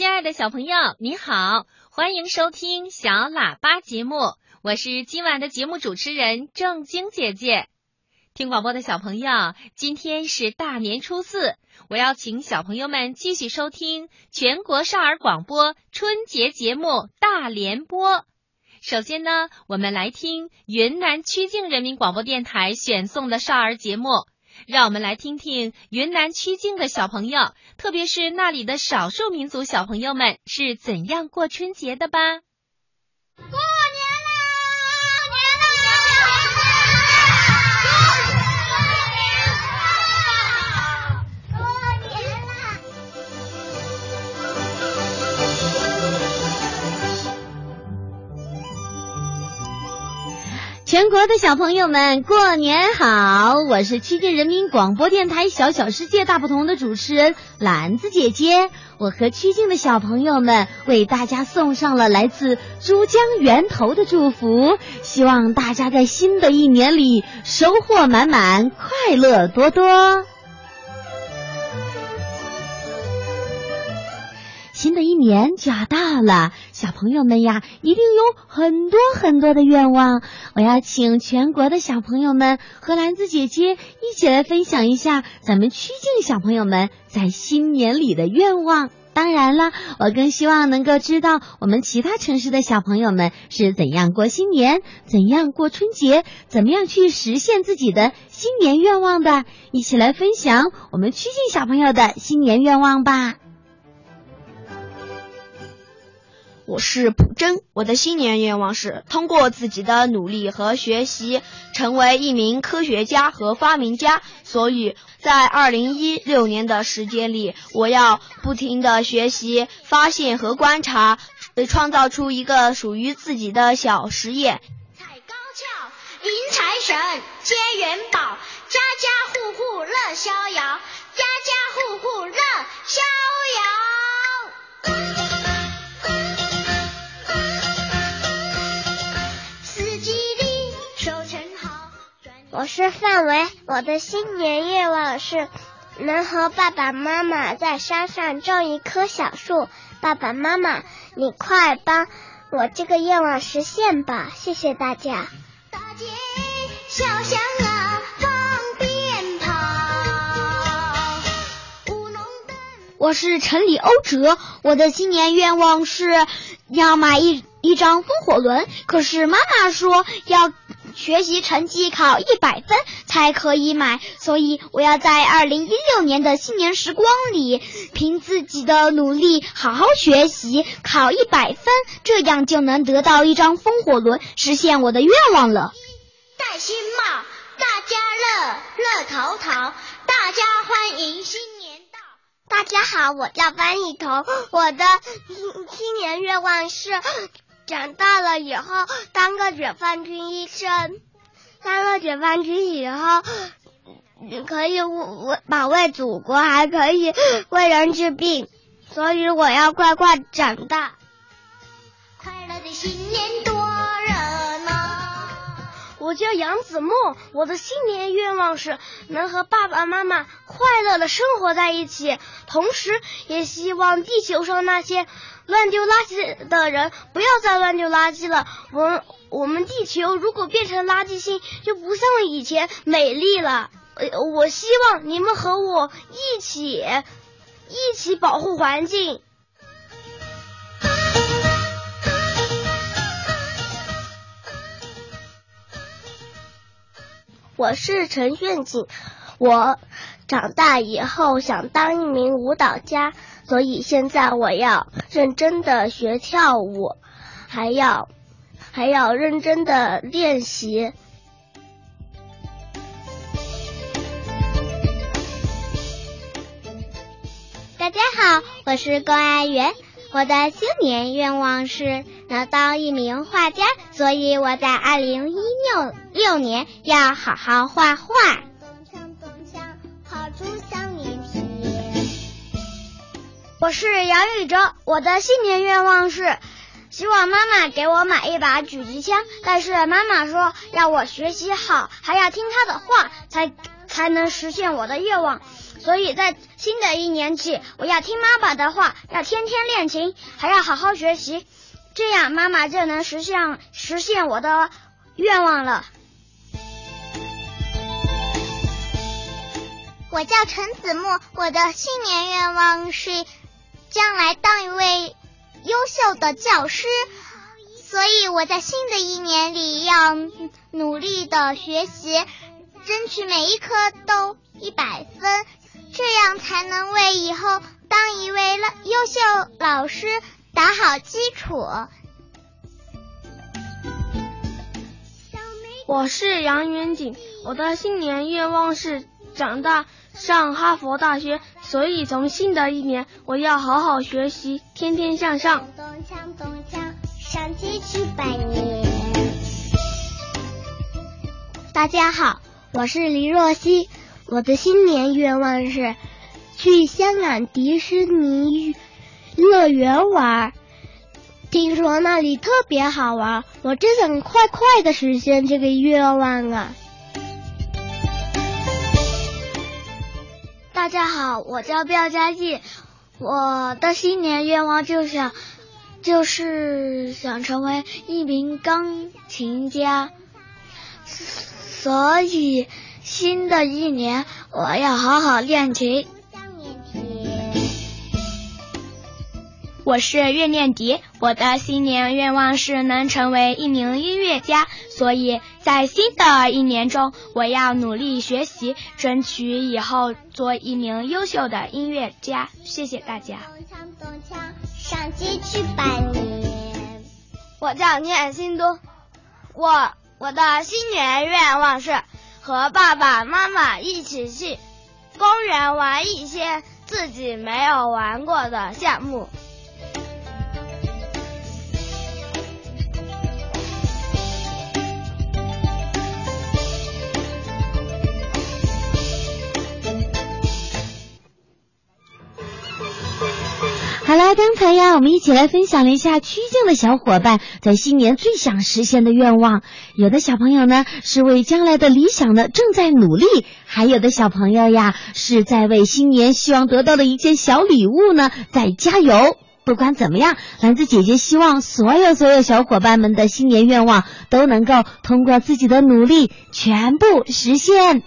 亲爱的小朋友，你好，欢迎收听小喇叭节目，我是今晚的节目主持人正晶姐姐。听广播的小朋友，今天是大年初四，我要请小朋友们继续收听全国少儿广播春节节目大联播。首先呢，我们来听云南曲靖人民广播电台选送的少儿节目。让我们来听听云南曲靖的小朋友，特别是那里的少数民族小朋友们是怎样过春节的吧。全国的小朋友们，过年好！我是曲靖人民广播电台《小小世界大不同》的主持人兰子姐姐。我和曲靖的小朋友们为大家送上了来自珠江源头的祝福，希望大家在新的一年里收获满满，快乐多多。新的一年就要到了，小朋友们呀，一定有很多很多的愿望。我要请全国的小朋友们和兰子姐姐一起来分享一下咱们曲靖小朋友们在新年里的愿望。当然了，我更希望能够知道我们其他城市的小朋友们是怎样过新年、怎样过春节、怎么样去实现自己的新年愿望的。一起来分享我们曲靖小朋友的新年愿望吧。我是朴真，我的新年愿望是通过自己的努力和学习，成为一名科学家和发明家。所以在二零一六年的时间里，我要不停的学习、发现和观察，创造出一个属于自己的小实验。踩高跷，迎财神，接元宝，家家户户乐逍遥，家家户户乐逍我是范伟，我的新年愿望是能和爸爸妈妈在山上种一棵小树。爸爸妈妈，你快帮我这个愿望实现吧！谢谢大家。大街小巷啊，放鞭炮。我是城里欧哲，我的新年愿望是要买一一张风火轮，可是妈妈说要。学习成绩考一百分才可以买，所以我要在二零一六年的新年时光里，凭自己的努力好好学习，考一百分，这样就能得到一张风火轮，实现我的愿望了。戴新帽，大家乐乐淘淘，大家欢迎新年到。大家好，我叫翻译彤，我的新年愿望是。长大了以后当个解放军医生，当了解放军以后，可以为保卫祖国，还可以为人治病，所以我要快快长大。快乐的新年！我叫杨子墨，我的新年愿望是能和爸爸妈妈快乐的生活在一起，同时也希望地球上那些。乱丢垃圾的人不要再乱丢垃圾了。我我们地球如果变成垃圾星，就不像以前美丽了。呃，我希望你们和我一起一起保护环境。我是陈炫景，我长大以后想当一名舞蹈家。所以现在我要认真的学跳舞，还要还要认真的练习。大家好，我是龚爱媛，我的新年愿望是能当一名画家，所以我在二零一六六年要好好画画。我是杨宇哲，我的新年愿望是希望妈妈给我买一把狙击枪，但是妈妈说要我学习好，还要听她的话，才才能实现我的愿望。所以在新的一年起，我要听妈妈的话，要天天练琴，还要好好学习，这样妈妈就能实现实现我的愿望了。我叫陈子墨，我的新年愿望是将来当一位优秀的教师。所以我在新的一年里要努力的学习，争取每一科都一百分，这样才能为以后当一位优秀老师打好基础。我是杨元景，我的新年愿望是长大上哈佛大学，所以从新的一年我要好好学习，天天向上。上街去拜年。大家好，我是黎若曦，我的新年愿望是去香港迪士尼乐园玩，听说那里特别好玩，我真想快快的实现这个愿望啊！大家好，我叫廖佳艺，我的新年愿望就想。就是想成为一名钢琴家，所以新的一年我要好好练琴。我是岳念迪，我的新年愿望是能成为一名音乐家，所以在新的一年中，我要努力学习，争取以后做一名优秀的音乐家。谢谢大家。上街去拜年。我叫聂新东，我我的新年愿望是和爸爸妈妈一起去公园玩一些自己没有玩过的项目。好啦，刚才呀，我们一起来分享了一下曲靖的小伙伴在新年最想实现的愿望。有的小朋友呢是为将来的理想呢正在努力，还有的小朋友呀是在为新年希望得到的一件小礼物呢在加油。不管怎么样，兰子姐姐希望所有所有小伙伴们的新年愿望都能够通过自己的努力全部实现。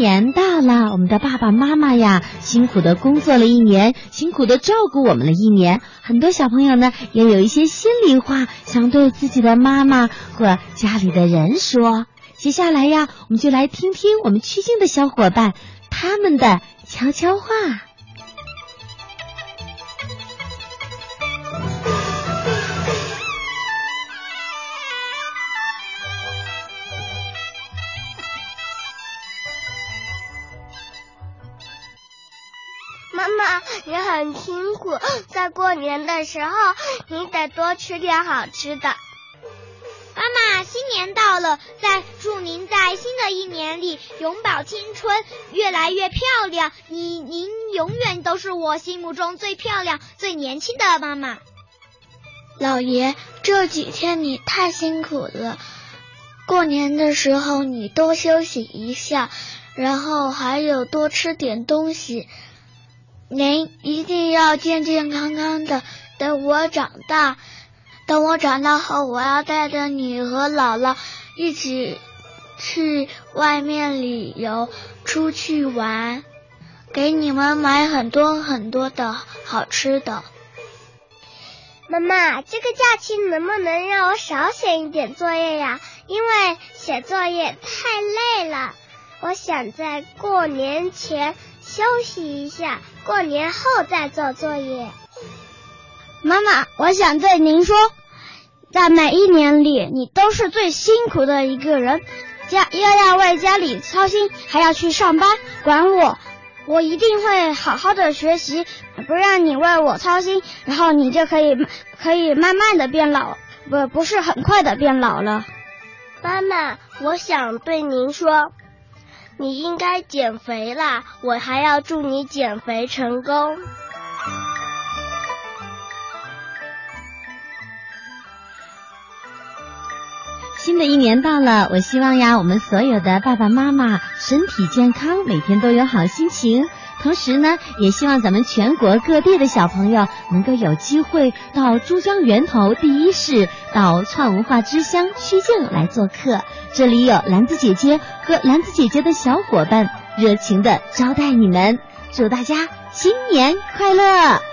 年到了，我们的爸爸妈妈呀，辛苦的工作了一年，辛苦的照顾我们了一年。很多小朋友呢，也有一些心里话想对自己的妈妈或家里的人说。接下来呀，我们就来听听我们曲靖的小伙伴他们的悄悄话。很辛苦，在过年的时候，你得多吃点好吃的。妈妈，新年到了，在祝您在新的一年里永葆青春，越来越漂亮。你，您永远都是我心目中最漂亮、最年轻的妈妈。老爷，这几天你太辛苦了，过年的时候你多休息一下，然后还有多吃点东西。您一定要健健康康的，等我长大。等我长大后，我要带着你和姥姥一起去外面旅游，出去玩，给你们买很多很多的好吃的。妈妈，这个假期能不能让我少写一点作业呀？因为写作业太累了，我想在过年前。休息一下，过年后再做作业。妈妈，我想对您说，在每一年里，你都是最辛苦的一个人，家又要为家里操心，还要去上班管我。我一定会好好的学习，不让你为我操心，然后你就可以可以慢慢的变老，不不是很快的变老了。妈妈，我想对您说。你应该减肥啦！我还要祝你减肥成功。新的一年到了，我希望呀，我们所有的爸爸妈妈身体健康，每天都有好心情。同时呢，也希望咱们全国各地的小朋友能够有机会到珠江源头第一市，到创文化之乡曲靖来做客。这里有兰子姐姐和兰子姐姐的小伙伴，热情的招待你们。祝大家新年快乐！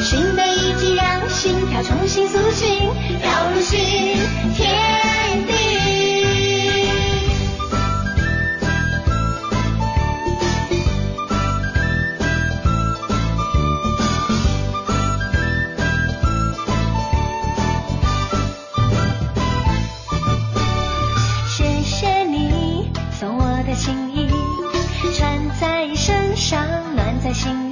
新的一季让心跳重新苏醒跳入新天地。谢谢你送我的情意穿在身上暖在心。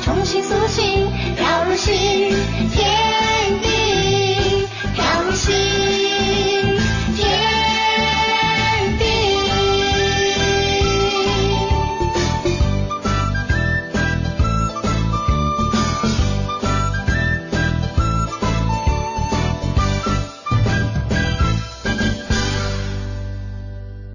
重新苏醒，要入戏。